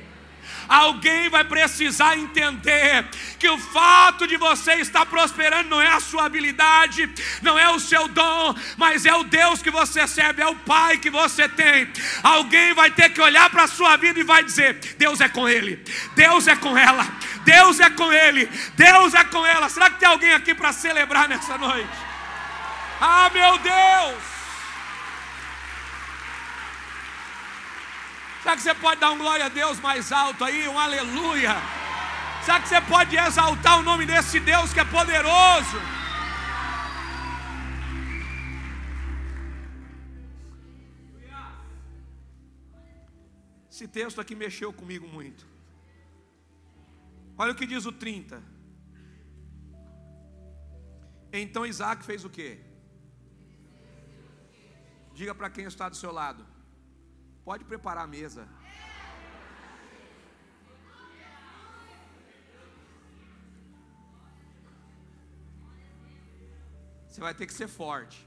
Alguém vai precisar entender que o fato de você estar prosperando não é a sua habilidade, não é o seu dom, mas é o Deus que você serve, é o Pai que você tem. Alguém vai ter que olhar para a sua vida e vai dizer: Deus é com ele, Deus é com ela, Deus é com ele, Deus é com ela. Será que tem alguém aqui para celebrar nessa noite? Ah, meu Deus! Será que você pode dar um glória a Deus mais alto aí, um aleluia? Será que você pode exaltar o nome desse Deus que é poderoso? Esse texto aqui mexeu comigo muito. Olha o que diz o 30. Então Isaac fez o quê? Diga para quem está do seu lado. Pode preparar a mesa. Você vai ter que ser forte.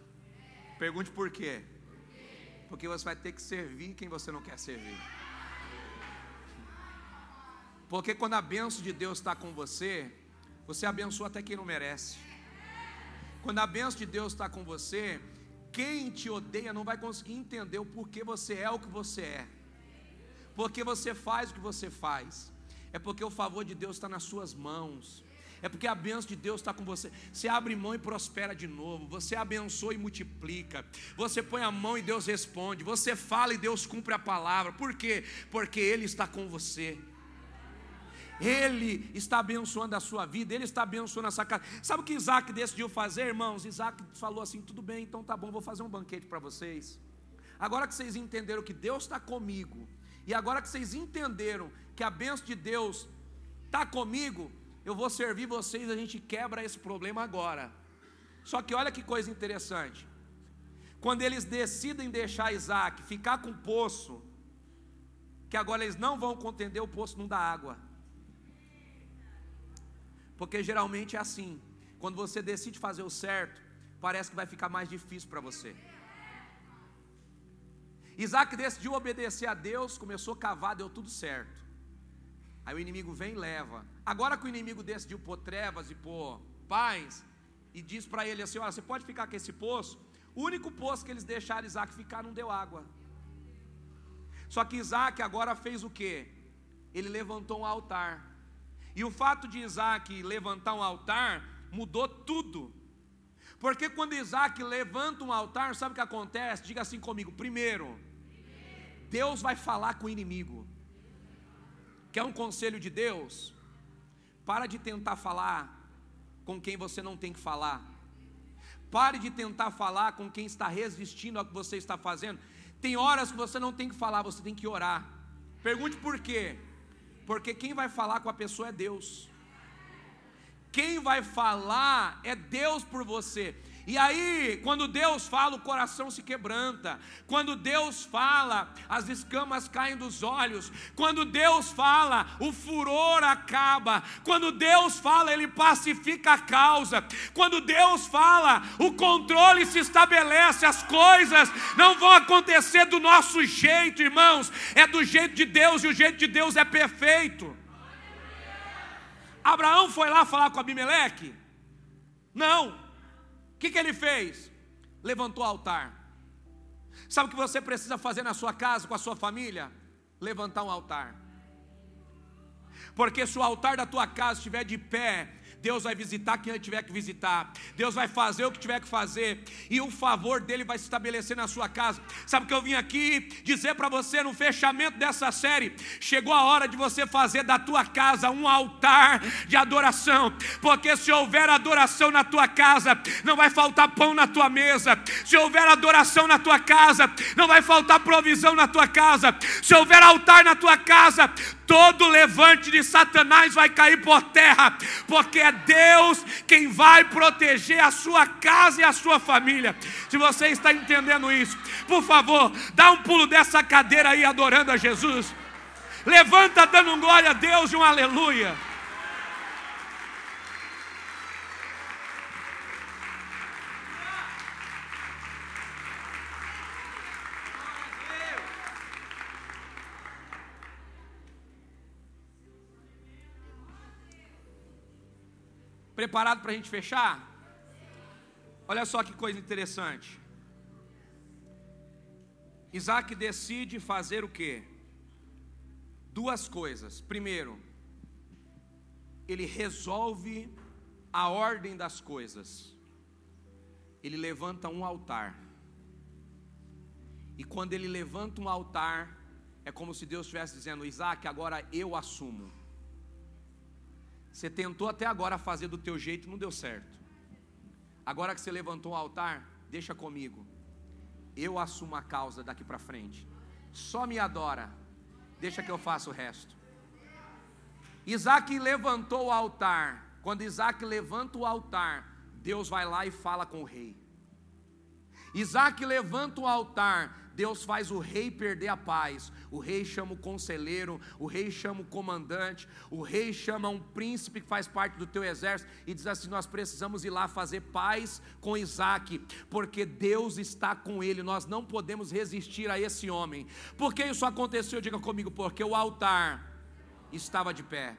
Pergunte por quê? Porque você vai ter que servir quem você não quer servir. Porque quando a benção de Deus está com você, você abençoa até quem não merece. Quando a benção de Deus está com você, quem te odeia não vai conseguir entender o porquê você é o que você é, porque você faz o que você faz, é porque o favor de Deus está nas suas mãos, é porque a bênção de Deus está com você. Você abre mão e prospera de novo. Você abençoa e multiplica. Você põe a mão e Deus responde. Você fala e Deus cumpre a palavra. Por quê? Porque Ele está com você. Ele está abençoando a sua vida, Ele está abençoando a sua casa. Sabe o que Isaac decidiu fazer, irmãos? Isaac falou assim: tudo bem, então tá bom, vou fazer um banquete para vocês. Agora que vocês entenderam que Deus está comigo, e agora que vocês entenderam que a bênção de Deus está comigo, eu vou servir vocês, a gente quebra esse problema agora. Só que olha que coisa interessante. Quando eles decidem deixar Isaac ficar com o poço, que agora eles não vão contender, o poço não dá água. Porque geralmente é assim. Quando você decide fazer o certo, parece que vai ficar mais difícil para você. Isaac decidiu obedecer a Deus, começou a cavar, deu tudo certo. Aí o inimigo vem e leva. Agora que o inimigo decidiu pôr trevas e pôr paz, e diz para ele assim: Olha, você pode ficar com esse poço. O único poço que eles deixaram Isaac ficar não deu água. Só que Isaac agora fez o que? Ele levantou um altar. E o fato de Isaac levantar um altar mudou tudo. Porque quando Isaac levanta um altar, sabe o que acontece? Diga assim comigo: primeiro, Deus vai falar com o inimigo. Quer um conselho de Deus? Para de tentar falar com quem você não tem que falar. Pare de tentar falar com quem está resistindo ao que você está fazendo. Tem horas que você não tem que falar, você tem que orar. Pergunte por quê? Porque quem vai falar com a pessoa é Deus. Quem vai falar é Deus por você. E aí, quando Deus fala, o coração se quebranta. Quando Deus fala, as escamas caem dos olhos. Quando Deus fala, o furor acaba. Quando Deus fala, Ele pacifica a causa. Quando Deus fala, o controle se estabelece. As coisas não vão acontecer do nosso jeito, irmãos. É do jeito de Deus e o jeito de Deus é perfeito. Abraão foi lá falar com Abimeleque? Não. O que, que ele fez? Levantou o altar. Sabe o que você precisa fazer na sua casa, com a sua família? Levantar um altar. Porque se o altar da tua casa estiver de pé, Deus vai visitar quem ele tiver que visitar, Deus vai fazer o que tiver que fazer, e o favor dele vai se estabelecer na sua casa. Sabe o que eu vim aqui dizer para você no fechamento dessa série? Chegou a hora de você fazer da tua casa um altar de adoração, porque se houver adoração na tua casa, não vai faltar pão na tua mesa, se houver adoração na tua casa, não vai faltar provisão na tua casa, se houver altar na tua casa, todo levante de Satanás vai cair por terra, porque é Deus quem vai proteger a sua casa e a sua família. Se você está entendendo isso, por favor, dá um pulo dessa cadeira aí adorando a Jesus. Levanta dando um glória a Deus e um aleluia. Preparado para a gente fechar? Olha só que coisa interessante. Isaac decide fazer o quê? Duas coisas. Primeiro, ele resolve a ordem das coisas. Ele levanta um altar. E quando ele levanta um altar, é como se Deus estivesse dizendo: Isaac, agora eu assumo. Você tentou até agora fazer do teu jeito, não deu certo. Agora que você levantou o altar, deixa comigo. Eu assumo a causa daqui para frente. Só me adora. Deixa que eu faça o resto. Isaac levantou o altar. Quando Isaac levanta o altar, Deus vai lá e fala com o rei. Isaac levanta o altar, Deus faz o rei perder a paz. O rei chama o conselheiro, o rei chama o comandante, o rei chama um príncipe que faz parte do teu exército e diz assim: Nós precisamos ir lá fazer paz com Isaac, porque Deus está com ele. Nós não podemos resistir a esse homem. Por que isso aconteceu? Diga comigo, porque o altar estava de pé.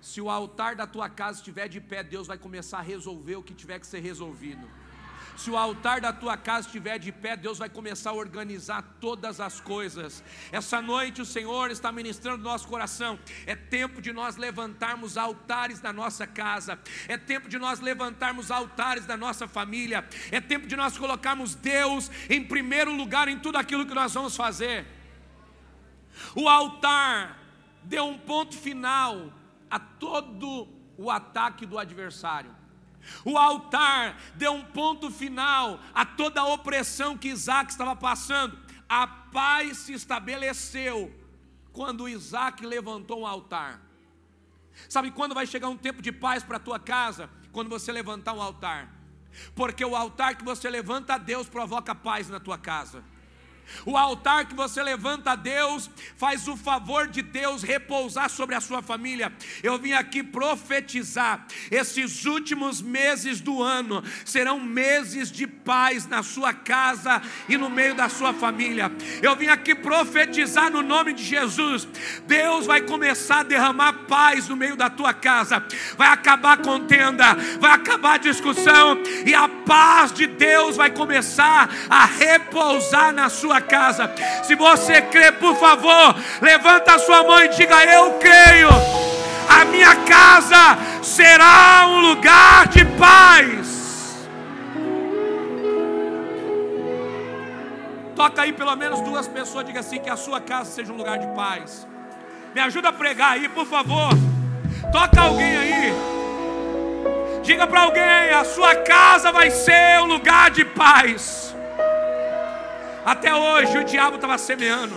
Se o altar da tua casa estiver de pé, Deus vai começar a resolver o que tiver que ser resolvido. Se o altar da tua casa estiver de pé, Deus vai começar a organizar todas as coisas. Essa noite o Senhor está ministrando no nosso coração. É tempo de nós levantarmos altares na nossa casa. É tempo de nós levantarmos altares da nossa família. É tempo de nós colocarmos Deus em primeiro lugar em tudo aquilo que nós vamos fazer. O altar deu um ponto final a todo o ataque do adversário. O altar deu um ponto final a toda a opressão que Isaac estava passando. A paz se estabeleceu quando Isaac levantou um altar. Sabe quando vai chegar um tempo de paz para a tua casa? Quando você levantar um altar. Porque o altar que você levanta a Deus provoca paz na tua casa. O altar que você levanta a Deus faz o favor de Deus repousar sobre a sua família. Eu vim aqui profetizar: esses últimos meses do ano serão meses de paz na sua casa e no meio da sua família. Eu vim aqui profetizar no nome de Jesus: Deus vai começar a derramar paz no meio da tua casa, vai acabar a contenda, vai acabar a discussão, e a paz de Deus vai começar a repousar na sua sua casa. Se você crê, por favor, levanta a sua mão e diga: Eu creio. A minha casa será um lugar de paz. Toca aí pelo menos duas pessoas, diga assim: que a sua casa seja um lugar de paz. Me ajuda a pregar aí, por favor. Toca alguém aí. Diga para alguém a sua casa vai ser um lugar de paz. Até hoje o diabo estava semeando.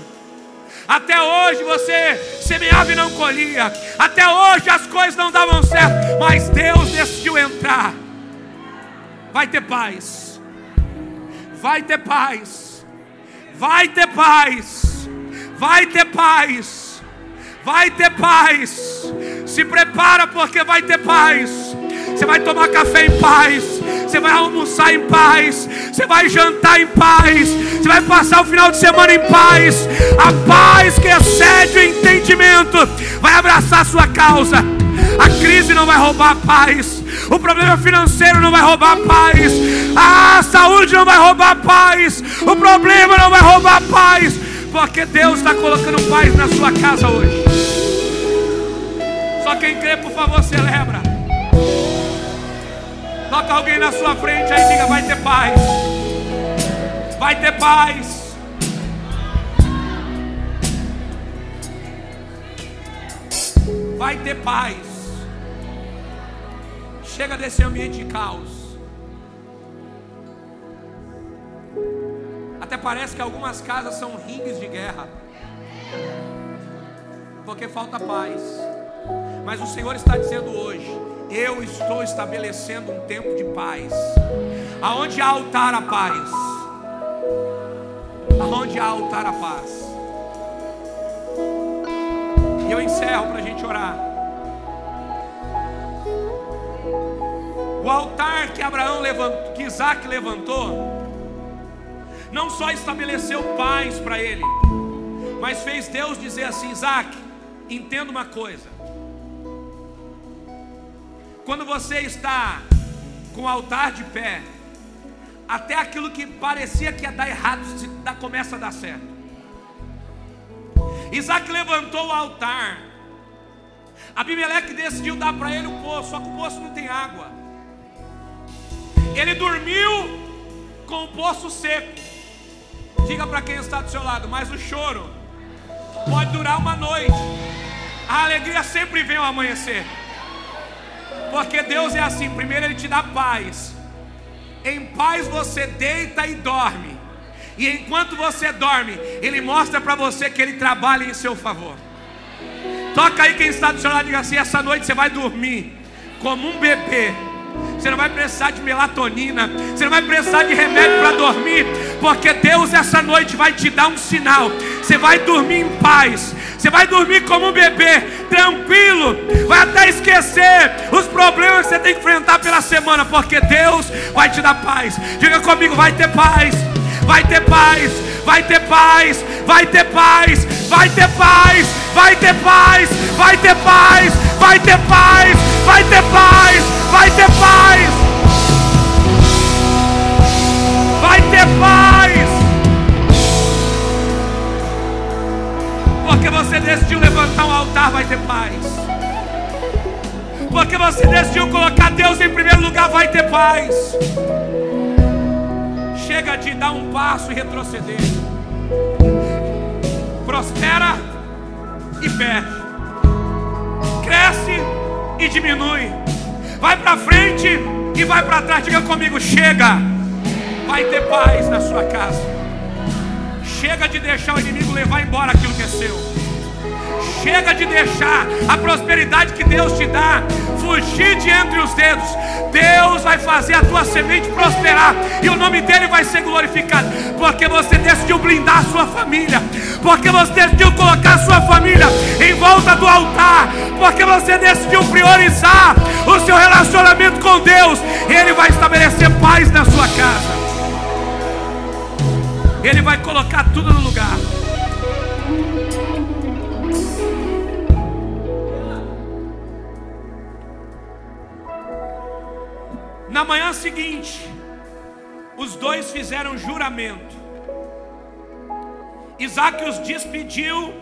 Até hoje você semeava e não colhia. Até hoje as coisas não davam certo. Mas Deus decidiu entrar. vai ter paz. Vai ter paz. Vai ter paz. Vai ter paz. Vai ter paz. Se prepara porque vai ter paz. Você vai tomar café em paz. Você vai almoçar em paz. Você vai jantar em paz. Você vai passar o final de semana em paz. A paz que excede o entendimento vai abraçar a sua causa. A crise não vai roubar a paz. O problema financeiro não vai roubar a paz. A saúde não vai roubar a paz. O problema não vai roubar a paz. Porque Deus está colocando paz na sua casa hoje. Só quem crê, por favor, celebra. Toca alguém na sua frente aí, diga: vai ter paz. Vai ter paz. Vai ter paz. Chega desse ambiente de caos. Até parece que algumas casas são ringues de guerra. Porque falta paz. Mas o Senhor está dizendo hoje: eu estou estabelecendo um tempo de paz. Aonde há altar a paz? Aonde há altar a paz? E eu encerro para a gente orar. O altar que Abraão levantou, que Isaac levantou, não só estabeleceu paz para ele, mas fez Deus dizer assim: Isaac, entenda uma coisa quando você está com o altar de pé, até aquilo que parecia que ia dar errado começa a dar certo. Isaac levantou o altar. Abimeleque decidiu dar para ele o poço, só que o poço não tem água. Ele dormiu com o poço seco. Diga para quem está do seu lado, mas o choro pode durar uma noite. A alegria sempre vem ao amanhecer. Porque Deus é assim: primeiro Ele te dá paz, em paz você deita e dorme, e enquanto você dorme, Ele mostra para você que Ele trabalha em seu favor. Toca aí quem está do seu lado e diga assim: essa noite você vai dormir como um bebê. Você não vai precisar de melatonina, você não vai precisar de remédio para dormir, porque Deus essa noite vai te dar um sinal. Você vai dormir em paz, você vai dormir como um bebê, tranquilo, vai até esquecer os problemas que você tem que enfrentar pela semana, porque Deus vai te dar paz. Diga comigo: vai ter paz, vai ter paz, vai ter paz, vai ter paz, vai ter paz, vai ter paz, vai ter paz, vai ter paz, vai ter paz vai ter paz. Vai ter paz. Porque você decidiu levantar um altar, vai ter paz. Porque você decidiu colocar Deus em primeiro lugar, vai ter paz. Chega de dar um passo e retroceder. Prospera e perde. Cresce e diminui vai para frente e vai para trás. Diga comigo: chega, vai ter paz na sua casa. Chega de deixar o inimigo levar embora aquilo que é seu. Chega de deixar a prosperidade que Deus te dá fugir de entre os dedos. Deus vai fazer a tua semente prosperar e o nome dele vai ser glorificado, porque você decidiu blindar a sua família, porque você decidiu colocar a sua família em volta do altar, porque você decidiu priorizar o seu relacionamento com Deus. Ele vai estabelecer paz na sua casa. Ele vai colocar tudo no lugar. Na manhã seguinte, os dois fizeram juramento. Isaac os despediu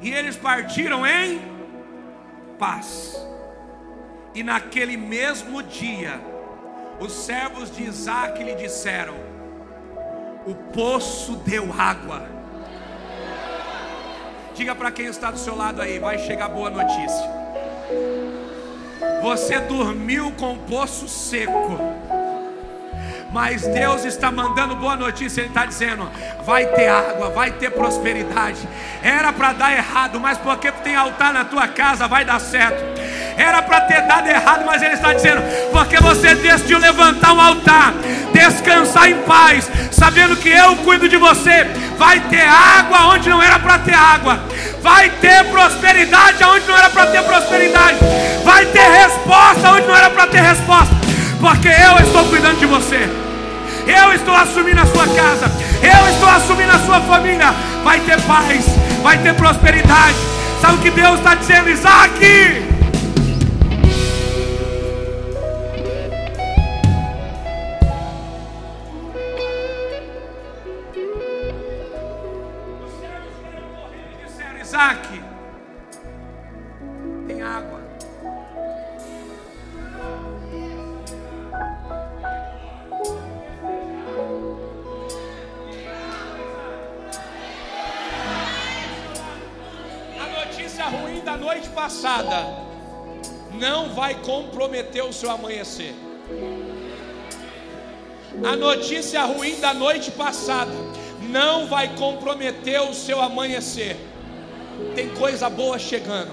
e eles partiram em paz. E naquele mesmo dia, os servos de Isaac lhe disseram: O poço deu água. Diga para quem está do seu lado aí, vai chegar boa notícia. Você dormiu com o poço seco. Mas Deus está mandando boa notícia, Ele está dizendo: vai ter água, vai ter prosperidade. Era para dar errado, mas porque tem altar na tua casa, vai dar certo. era para ter dado errado, mas Ele está dizendo: porque você decidiu levantar um altar, descansar em paz, sabendo que eu cuido de você, vai ter água onde não era para ter água, vai ter prosperidade onde não era para ter prosperidade, vai ter resposta onde não era para ter resposta, porque eu estou cuidando de você. Eu estou assumindo a sua casa, eu estou assumindo a sua família. Vai ter paz, vai ter prosperidade. Sabe o que Deus está dizendo, Isaac? Isaac, passada não vai comprometer o seu amanhecer. A notícia ruim da noite passada não vai comprometer o seu amanhecer. Tem coisa boa chegando.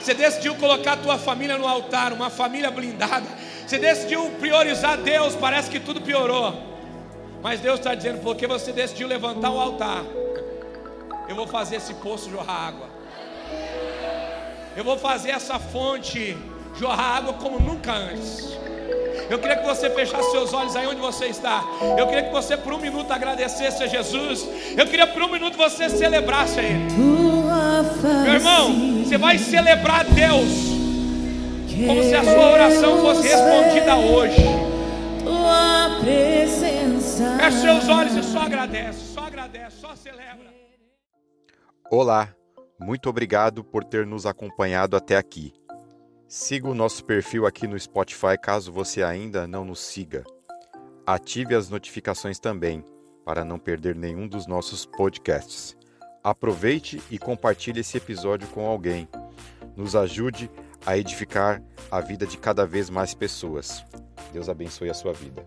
Você decidiu colocar a tua família no altar, uma família blindada. Você decidiu priorizar Deus, parece que tudo piorou. Mas Deus está dizendo, porque você decidiu levantar o altar, eu vou fazer esse poço jorrar água. Eu vou fazer essa fonte jorrar água como nunca antes. Eu queria que você fechasse seus olhos aí onde você está. Eu queria que você por um minuto agradecesse a Jesus. Eu queria por um minuto você celebrasse a Ele. Meu irmão, você vai celebrar Deus como se a sua oração fosse respondida hoje. Feche seus olhos e só agradece, só agradece, só celebra. Olá, muito obrigado por ter nos acompanhado até aqui. Siga o nosso perfil aqui no Spotify caso você ainda não nos siga. Ative as notificações também para não perder nenhum dos nossos podcasts. Aproveite e compartilhe esse episódio com alguém. Nos ajude a edificar a vida de cada vez mais pessoas. Deus abençoe a sua vida.